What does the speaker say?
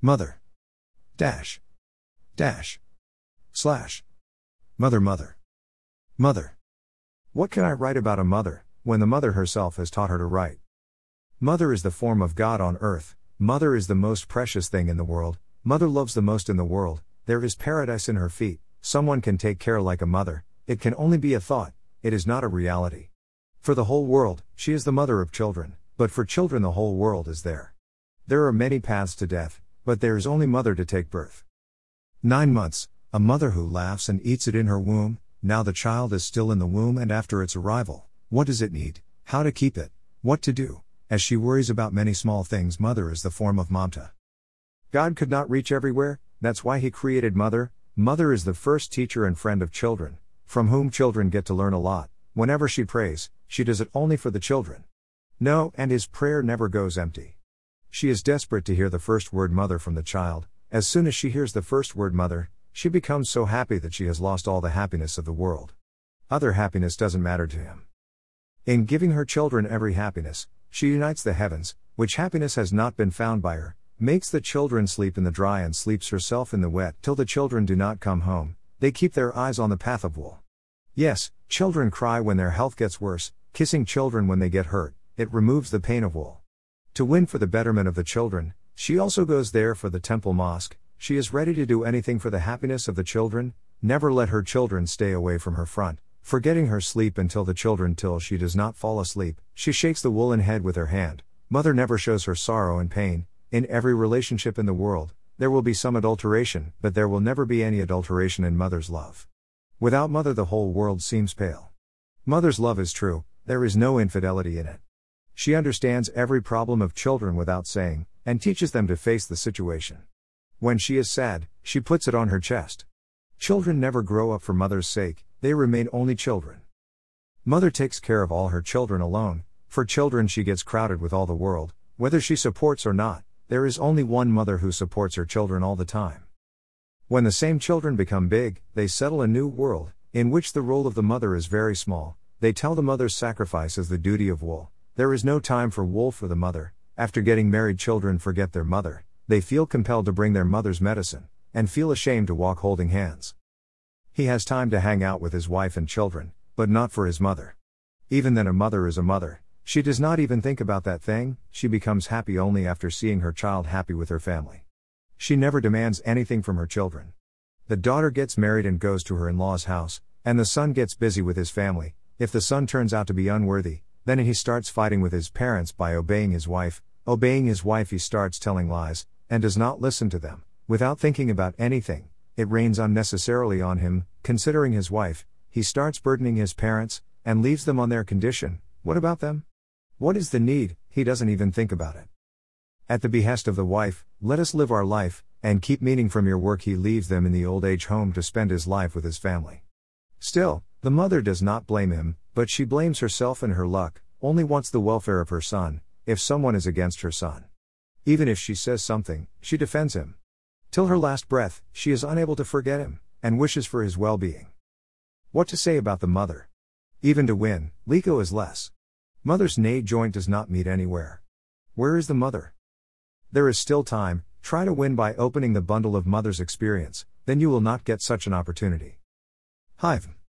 Mother. Dash. Dash. Slash. Mother, mother. Mother. What can I write about a mother, when the mother herself has taught her to write? Mother is the form of God on earth, mother is the most precious thing in the world, mother loves the most in the world, there is paradise in her feet, someone can take care like a mother, it can only be a thought, it is not a reality. For the whole world, she is the mother of children, but for children the whole world is there. There are many paths to death, but there is only mother to take birth. Nine months, a mother who laughs and eats it in her womb, now the child is still in the womb and after its arrival, what does it need, how to keep it, what to do, as she worries about many small things, mother is the form of mamta. God could not reach everywhere, that's why He created mother. Mother is the first teacher and friend of children, from whom children get to learn a lot. Whenever she prays, she does it only for the children. No, and his prayer never goes empty. She is desperate to hear the first word mother from the child. As soon as she hears the first word mother, she becomes so happy that she has lost all the happiness of the world. Other happiness doesn't matter to him. In giving her children every happiness, she unites the heavens, which happiness has not been found by her, makes the children sleep in the dry and sleeps herself in the wet till the children do not come home, they keep their eyes on the path of wool. Yes, children cry when their health gets worse, kissing children when they get hurt, it removes the pain of wool. To win for the betterment of the children, she also goes there for the temple mosque, she is ready to do anything for the happiness of the children, never let her children stay away from her front, forgetting her sleep until the children till she does not fall asleep, she shakes the woolen head with her hand. Mother never shows her sorrow and pain. In every relationship in the world, there will be some adulteration, but there will never be any adulteration in mother's love. Without mother, the whole world seems pale. Mother's love is true, there is no infidelity in it. She understands every problem of children without saying, and teaches them to face the situation. When she is sad, she puts it on her chest. Children never grow up for mother's sake, they remain only children. Mother takes care of all her children alone, for children she gets crowded with all the world, whether she supports or not, there is only one mother who supports her children all the time. When the same children become big, they settle a new world, in which the role of the mother is very small, they tell the mother's sacrifice is the duty of wool. There is no time for wool for the mother, after getting married, children forget their mother, they feel compelled to bring their mother's medicine, and feel ashamed to walk holding hands. He has time to hang out with his wife and children, but not for his mother. Even then, a mother is a mother. She does not even think about that thing, she becomes happy only after seeing her child happy with her family. She never demands anything from her children. The daughter gets married and goes to her in law's house, and the son gets busy with his family. If the son turns out to be unworthy, then he starts fighting with his parents by obeying his wife. Obeying his wife, he starts telling lies, and does not listen to them, without thinking about anything, it rains unnecessarily on him, considering his wife, he starts burdening his parents, and leaves them on their condition. What about them? What is the need? He doesn't even think about it. At the behest of the wife, let us live our life, and keep meaning from your work. He leaves them in the old age home to spend his life with his family. Still, the mother does not blame him, but she blames herself and her luck, only wants the welfare of her son, if someone is against her son. Even if she says something, she defends him. Till her last breath, she is unable to forget him, and wishes for his well being. What to say about the mother? Even to win, Liko is less. Mother's knee joint does not meet anywhere. Where is the mother? There is still time, try to win by opening the bundle of mother's experience, then you will not get such an opportunity. Hive.